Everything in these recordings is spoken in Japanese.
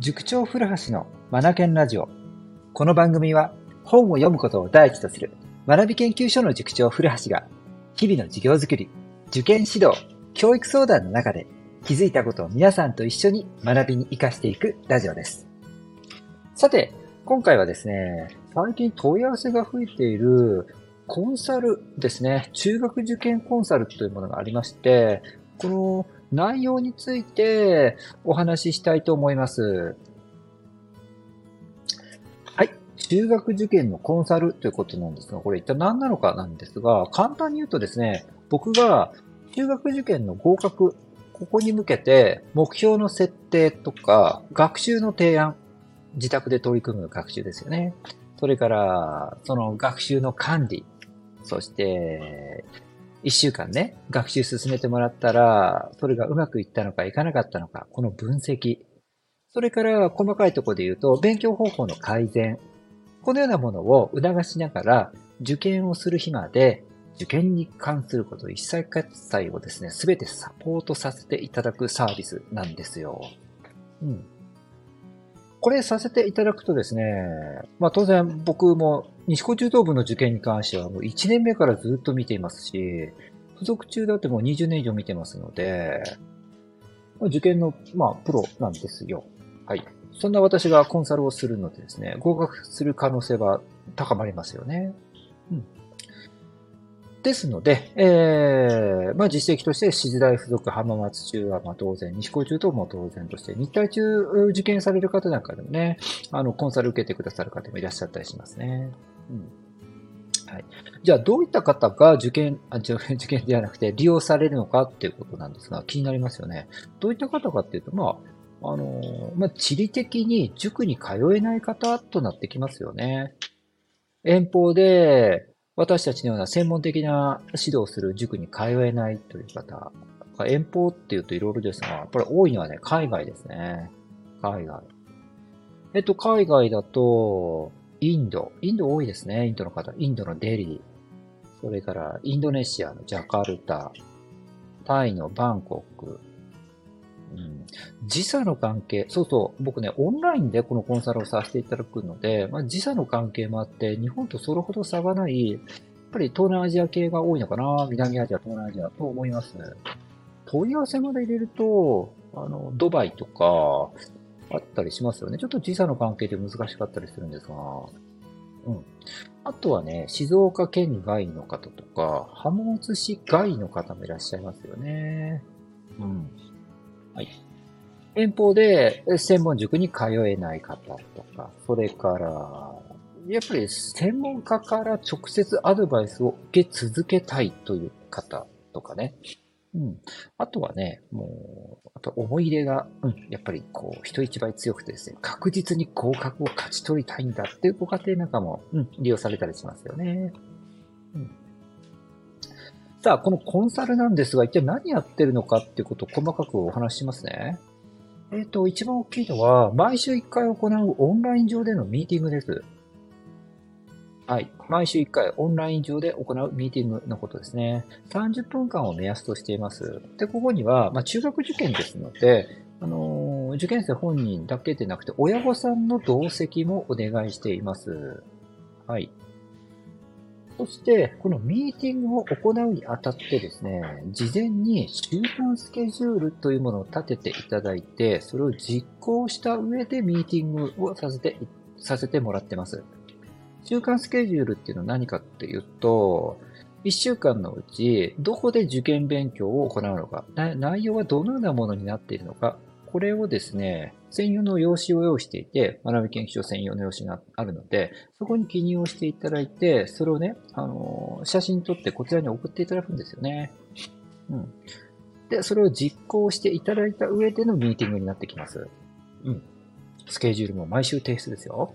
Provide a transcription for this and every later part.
塾長古橋のマナケンラジオ。この番組は本を読むことを第一とする学び研究所の塾長古橋が日々の授業づくり、受験指導、教育相談の中で気づいたことを皆さんと一緒に学びに活かしていくラジオです。さて、今回はですね、最近問い合わせが増えているコンサルですね。中学受験コンサルというものがありまして、この内容についてお話ししたいと思います。はい。中学受験のコンサルということなんですが、これ一体何なのかなんですが、簡単に言うとですね、僕が中学受験の合格、ここに向けて目標の設定とか学習の提案、自宅で取り組む学習ですよね。それから、その学習の管理、そして、一週間ね、学習進めてもらったら、それがうまくいったのかいかなかったのか、この分析。それから細かいところで言うと、勉強方法の改善。このようなものを促しながら、受験をする日まで、受験に関すること一切喝采をですね、すべてサポートさせていただくサービスなんですよ。うん。これさせていただくとですね、まあ当然僕も西高中等部の受験に関してはもう1年目からずっと見ていますし、付属中だってもう20年以上見てますので、受験の、まあ、プロなんですよ。はい。そんな私がコンサルをするのでですね、合格する可能性は高まりますよね。うん。ですので、えー、まあ実績として、静大附属浜松中はまあ当然、西高中等も当然として、日体中受験される方なんかでもね、あの、コンサル受けてくださる方もいらっしゃったりしますね。うん。はい。じゃあ、どういった方が受験、あ 受験ではなくて利用されるのかっていうことなんですが、気になりますよね。どういった方かっていうと、まあ、あの、まあ、地理的に塾に通えない方となってきますよね。遠方で、私たちのような専門的な指導する塾に通えないという方、遠方っていうといろいろですが、やっぱり多いのはね、海外ですね。海外。えっと、海外だと、インド。インド多いですね、インドの方。インドのデリー。それから、インドネシアのジャカルタ。タイのバンコク。時差の関係、そうそう、僕ね、オンラインでこのコンサルをさせていただくので、まあ、時差の関係もあって、日本とそれほど差がない、やっぱり東南アジア系が多いのかな南アジア、東南アジアと思います。問い合わせまで入れると、あの、ドバイとか、あったりしますよね。ちょっと時差の関係で難しかったりするんですが、うん。あとはね、静岡県外の方とか、浜松市外の方もいらっしゃいますよね。うん。はい。遠方で専門塾に通えない方とか、それから、やっぱり専門家から直接アドバイスを受け続けたいという方とかね。うん。あとはね、もう、あと思い入れが、うん、やっぱりこう、人一倍強くてですね、確実に合格を勝ち取りたいんだっていうご家庭なんかも、うん、利用されたりしますよね。うん。さあ、このコンサルなんですが、一体何やってるのかっていうことを細かくお話ししますね。えっ、ー、と、一番大きいのは、毎週1回行うオンライン上でのミーティングです。はい。毎週1回オンライン上で行うミーティングのことですね。30分間を目安としています。で、ここには、まあ、中学受験ですので、あのー、受験生本人だけでなくて、親御さんの同席もお願いしています。はい。そして、このミーティングを行うにあたってですね、事前に週間スケジュールというものを立てていただいて、それを実行した上でミーティングをさせて、させてもらってます。週間スケジュールっていうのは何かっていうと、1週間のうち、どこで受験勉強を行うのか、内容はどのようなものになっているのか、これをですね、専用の用紙を用意していて、学び研究所専用の用紙があるので、そこに記入をしていただいて、それをね、あの、写真撮ってこちらに送っていただくんですよね。うん。で、それを実行していただいた上でのミーティングになってきます。うん。スケジュールも毎週提出ですよ。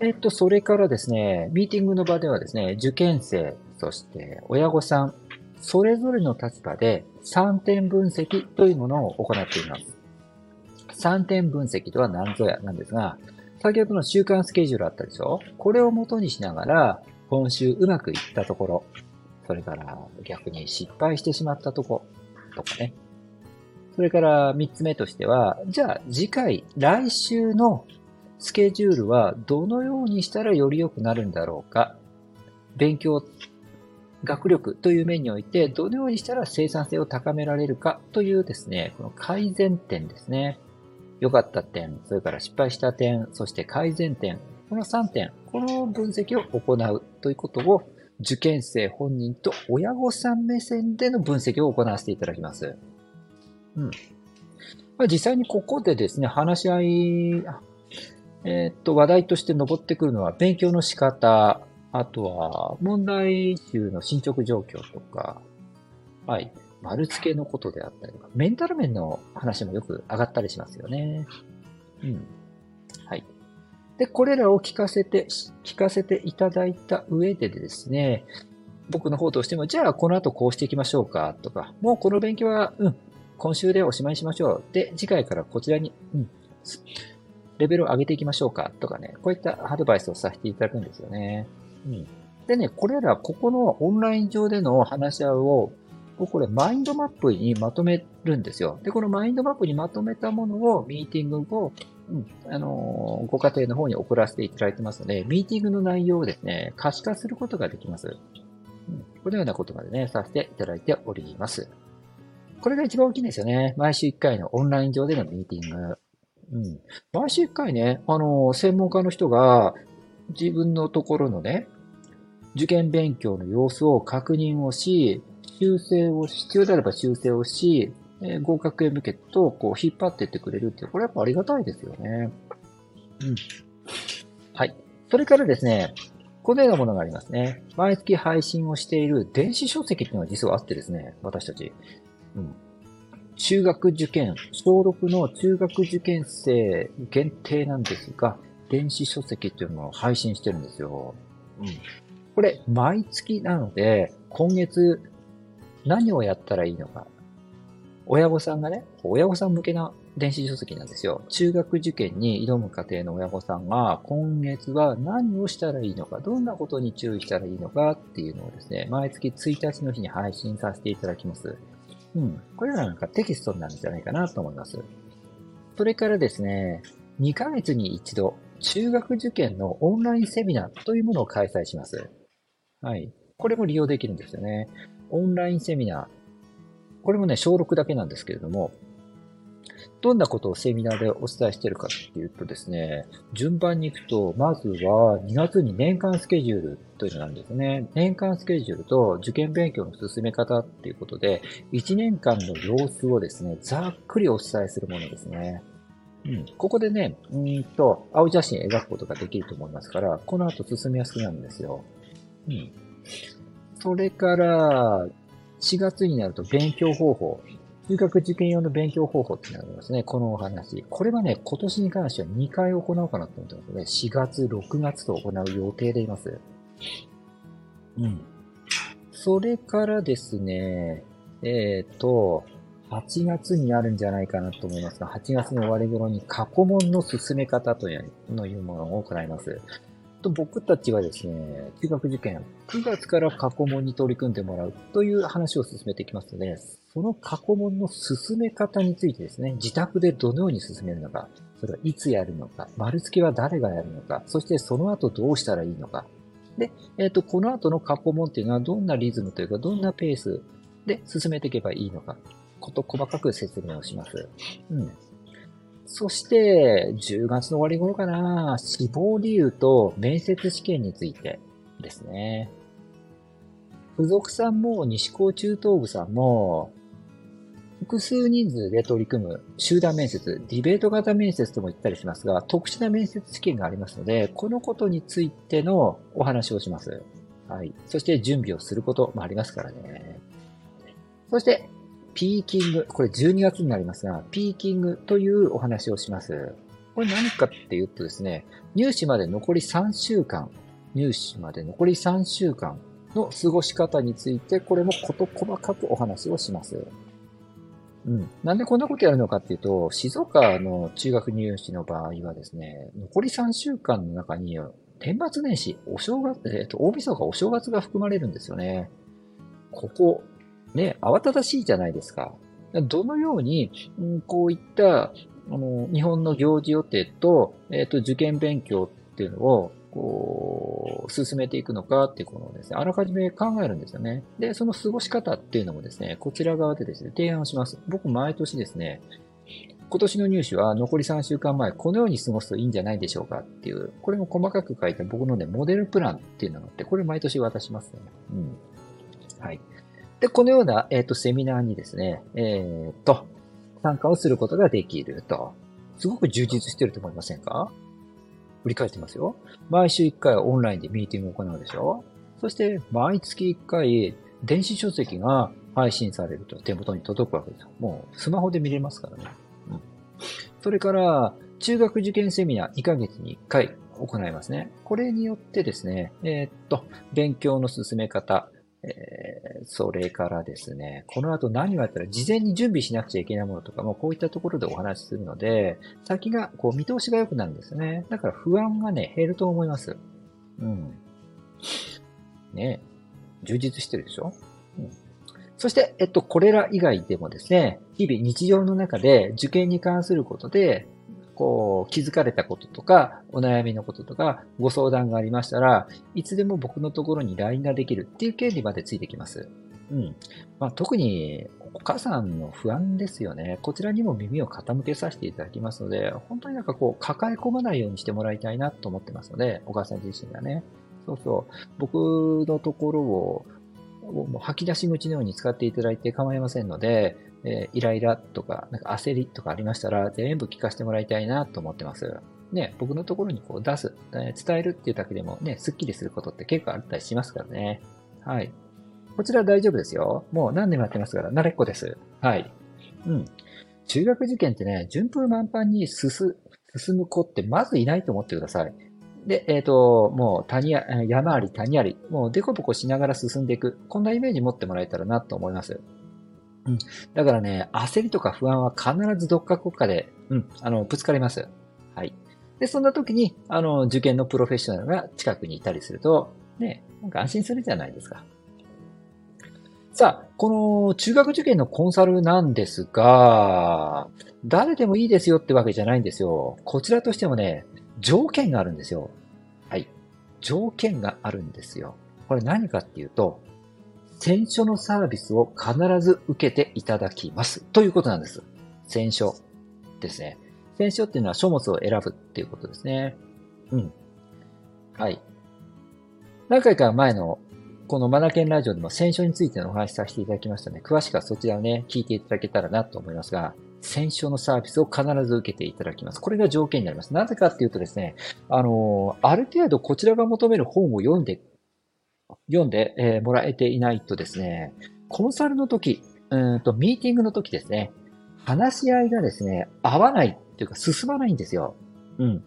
えっと、それからですね、ミーティングの場ではですね、受験生、そして親御さん、それぞれの立場で3点分析というものを行っています。3点分析とは何ぞやなんですが、先ほどの週間スケジュールあったでしょ？これを元にしながら、今週うまくいったところ、それから逆に失敗してしまったとことかね。それから三つ目としては、じゃあ次回、来週のスケジュールはどのようにしたらより良くなるんだろうか？勉強、学力という面において、どのようにしたら生産性を高められるかというですね、この改善点ですね。良かった点、それから失敗した点、そして改善点、この3点、この分析を行うということを、受験生本人と親御さん目線での分析を行わせていただきます。うん。まあ、実際にここでですね、話し合い、えー、っと、話題として上ってくるのは勉強の仕方、あとは問題集の進捗状況とか、はい。丸付けのことであったりとか、メンタル面の話もよく上がったりしますよね。うん。はい。で、これらを聞かせて、聞かせていただいた上でですね、僕の方としても、じゃあこの後こうしていきましょうかとか、もうこの勉強は、うん、今週でおしまいにしましょう。で、次回からこちらに、うん、レベルを上げていきましょうかとかね、こういったアドバイスをさせていただくんですよね。うん。でね、これら、ここのオンライン上での話し合いを、これマインドマップにまとめるんですよ。で、このマインドマップにまとめたものをミーティング後、うん、あのー、ご家庭の方に送らせていただいてますので、ミーティングの内容をですね、可視化することができます。うん、このようなことまでね、させていただいております。これが一番大きいんですよね。毎週1回のオンライン上でのミーティング。うん。毎週1回ね、あのー、専門家の人が自分のところのね、受験勉強の様子を確認をし、修正を、必要であれば修正をし、えー、合格へ向けと、こう、引っ張っていってくれるっていう、これやっぱありがたいですよね。うん。はい。それからですね、このようなものがありますね。毎月配信をしている電子書籍っていうのが実はあってですね、私たち。うん。中学受験、小6の中学受験生限定なんですが、電子書籍っていうのを配信してるんですよ。うん。これ、毎月なので、今月何をやったらいいのか。親御さんがね、親御さん向けな電子書籍なんですよ。中学受験に挑む家庭の親御さんが、今月は何をしたらいいのか、どんなことに注意したらいいのかっていうのをですね、毎月1日の日に配信させていただきます。うん。これらなんかテキストになるんじゃないかなと思います。それからですね、2ヶ月に一度、中学受験のオンラインセミナーというものを開催します。はい。これも利用できるんですよね。オンラインセミナー。これもね、小6だけなんですけれども、どんなことをセミナーでお伝えしてるかっていうとですね、順番に行くと、まずは2月に年間スケジュールというのなんですね。年間スケジュールと受験勉強の進め方っていうことで、1年間の様子をですね、ざっくりお伝えするものですね。うん、ここでね、うんと、青写真描くことができると思いますから、この後進みやすくなるんですよ。うん。それから、4月になると勉強方法。中学受験用の勉強方法ってなりますね。このお話。これはね、今年に関しては2回行おうかなと思ってますので、4月、6月と行う予定でいます。うん。それからですね、えっ、ー、と、8月になるんじゃないかなと思いますが、8月の終わり頃に過去問の進め方というのいうものを行います。と僕たちはですね、中学受験、9月から過去問に取り組んでもらうという話を進めていきますので、その過去問の進め方についてですね、自宅でどのように進めるのか、それはいつやるのか、丸付けは誰がやるのか、そしてその後どうしたらいいのか。で、えっ、ー、と、この後の過去問っていうのはどんなリズムというか、どんなペースで進めていけばいいのか、こと細かく説明をします。うん。そして、10月の終わり頃かな、死亡理由と面接試験についてですね。付属さんも西高中等部さんも、複数人数で取り組む集団面接、ディベート型面接とも言ったりしますが、特殊な面接試験がありますので、このことについてのお話をします。はい。そして準備をすることもありますからね。そして、ピーキング、これ12月になりますが、ピーキングというお話をします。これ何かっていうとですね、入試まで残り3週間、入試まで残り3週間の過ごし方について、これも事細かくお話をします。うん。なんでこんなことやるのかっていうと、静岡の中学入試の場合はですね、残り3週間の中に、天末年始、お正月、えっ、と、大晦日お正月が含まれるんですよね。ここ、ね、慌ただしいじゃないですか。どのように、こういった、あの、日本の行事予定と、えっ、と、受験勉強っていうのを、こう、進めていくのかっていうことをですね、あらかじめ考えるんですよね。で、その過ごし方っていうのもですね、こちら側でですね、提案をします。僕、毎年ですね、今年の入試は残り3週間前、このように過ごすといいんじゃないでしょうかっていう、これも細かく書いた僕のね、モデルプランっていうのがあって、これ毎年渡しますね。うん。はい。で、このような、えっ、ー、と、セミナーにですね、えっ、ー、と、参加をすることができると。すごく充実してると思いませんか？振り返ってますよ。毎週1回オンラインでミーティングを行うでしょそして、毎月1回、電子書籍が配信されると手元に届くわけですよ。もう、スマホで見れますからね。うん。それから、中学受験セミナー2ヶ月に1回行いますね。これによってですね、えー、っと、勉強の進め方、え、それからですね、この後何をやったら事前に準備しなくちゃいけないものとかもこういったところでお話しするので、先が、こう見通しが良くなるんですね。だから不安がね、減ると思います。うん。ね充実してるでしょ？うん。そして、えっと、これら以外でもですね、日々日常の中で受験に関することで、こう、気づかれたこととか、お悩みのこととか、ご相談がありましたら、いつでも僕のところに LINE ができるっていう権利までついてきます。うん。まあ、特に、お母さんの不安ですよね。こちらにも耳を傾けさせていただきますので、本当になんかこう、抱え込まないようにしてもらいたいなと思ってますので、お母さん自身がね。そうそう。僕のところを、もう吐き出し口のように使っていただいて構いませんので、えー、イライラとか、なんか焦りとかありましたら、全部聞かせてもらいたいなと思ってます。ね、僕のところにこう出す、えー、伝えるっていうだけでもね、スッキリすることって結構あったりしますからね。はい。こちら大丈夫ですよ。もう何年もやってますから、慣れっこです。はい。うん。中学受験ってね、順風満帆に進む子ってまずいないと思ってください。で、えっ、ー、と、もう谷や、山あり谷あり、もうデコボコしながら進んでいく。こんなイメージ持ってもらえたらなと思います。うん。だからね、焦りとか不安は必ずどっか国家で、うん、あの、ぶつかります。はい。で、そんな時に、あの、受験のプロフェッショナルが近くにいたりすると、ね、なんか安心するじゃないですか。さあ、この中学受験のコンサルなんですが、誰でもいいですよってわけじゃないんですよ。こちらとしてもね、条件があるんですよ。はい。条件があるんですよ。これ何かっていうと、選書のサービスを必ず受けていただきます。ということなんです。選書ですね。選書っていうのは書物を選ぶっていうことですね。うん。はい。何回か前のこのマナケンラジオでも選書についてのお話しさせていただきましたので、詳しくはそちらをね、聞いていただけたらなと思いますが、選書のサービスを必ず受けていただきます。これが条件になります。なぜかっていうとですね、あの、ある程度こちらが求める本を読んで読んで、えー、もらえていないとですね、コンサルの時、うんと、ミーティングの時ですね、話し合いがですね、合わないっていうか進まないんですよ。うん。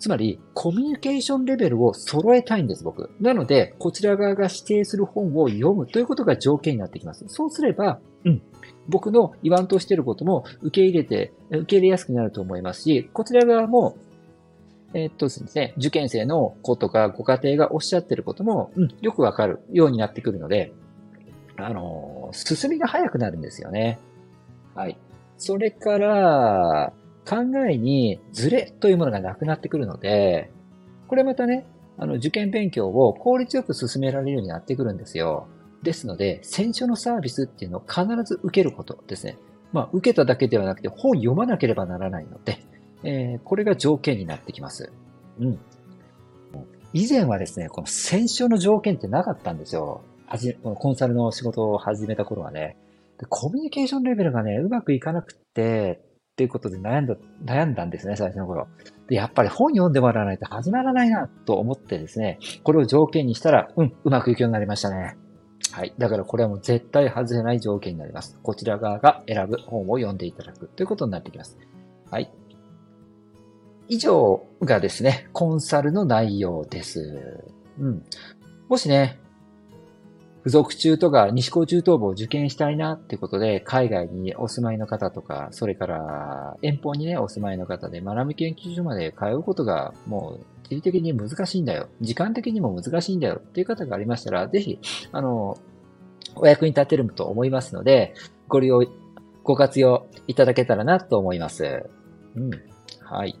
つまり、コミュニケーションレベルを揃えたいんです、僕。なので、こちら側が指定する本を読むということが条件になってきます。そうすれば、うん。僕の言わんとしていることも受け入れて、受け入れやすくなると思いますし、こちら側もえ、っとですね、受験生の子とかご家庭がおっしゃってることも、うん、よくわかるようになってくるので、あのー、進みが早くなるんですよね。はい。それから、考えにズレというものがなくなってくるので、これまたね、あの、受験勉強を効率よく進められるようになってくるんですよ。ですので、選書のサービスっていうのを必ず受けることですね。まあ、受けただけではなくて本読まなければならないので、えー、これが条件になってきます。うん。以前はですね、この選書の条件ってなかったんですよ。はじ、このコンサルの仕事を始めた頃はね。コミュニケーションレベルがね、うまくいかなくって、っていうことで悩んだ、悩んだんですね、最初の頃。で、やっぱり本読んでもらわないと始まらないな、と思ってですね、これを条件にしたら、うん、うまくいくようになりましたね。はい。だからこれはもう絶対外せない条件になります。こちら側が選ぶ本を読んでいただくということになってきます。はい。以上がですね、コンサルの内容です。うん。もしね、付属中とか西高中等部を受験したいなってことで、海外にお住まいの方とか、それから遠方にね、お住まいの方で学び研究所まで通うことがもう地理的に難しいんだよ。時間的にも難しいんだよっていう方がありましたら、ぜひ、あの、お役に立てると思いますので、ご利用ご活用いただけたらなと思います。うん。はい。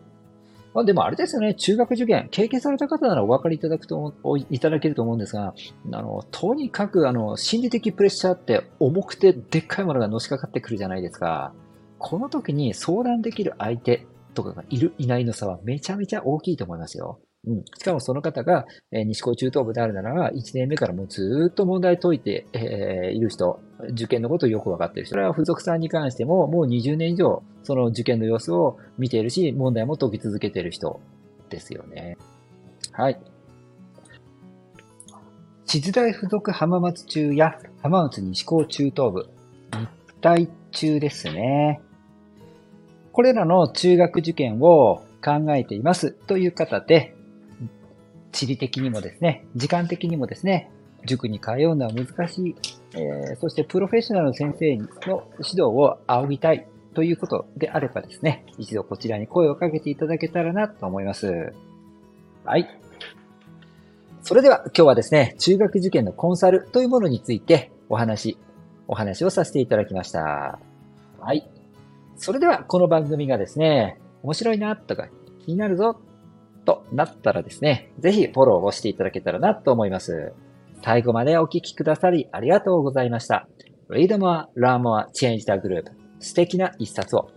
まあ、でもあれですよね、中学受験、経験された方ならお分かりいただくと、いただけると思うんですが、あの、とにかく、あの、心理的プレッシャーって重くてでっかいものがのしかかってくるじゃないですか。この時に相談できる相手とかがいる、いないの差はめちゃめちゃ大きいと思いますよ。うん。しかもその方が、えー、西高中等部であるなら、1年目からもうずっと問題解いて、えー、いる人、受験のことをよくわかっている人。それは付属さんに関しても、もう20年以上、その受験の様子を見ているし、問題も解き続けている人ですよね。はい。静大附属浜松中や浜松西高中等部、日体中ですね。これらの中学受験を考えていますという方で、地理的にもですね、時間的にもですね、塾に通うのは難しい、えー、そしてプロフェッショナルの先生の指導を仰ぎたいということであればですね、一度こちらに声をかけていただけたらなと思います。はい。それでは今日はですね、中学受験のコンサルというものについてお話、お話をさせていただきました。はい。それではこの番組がですね、面白いなとか気になるぞとなったらですね、ぜひフォローをしていただけたらなと思います。最後までお聞きくださりありがとうございました。Read more, learn more, change the group. 素敵な一冊を。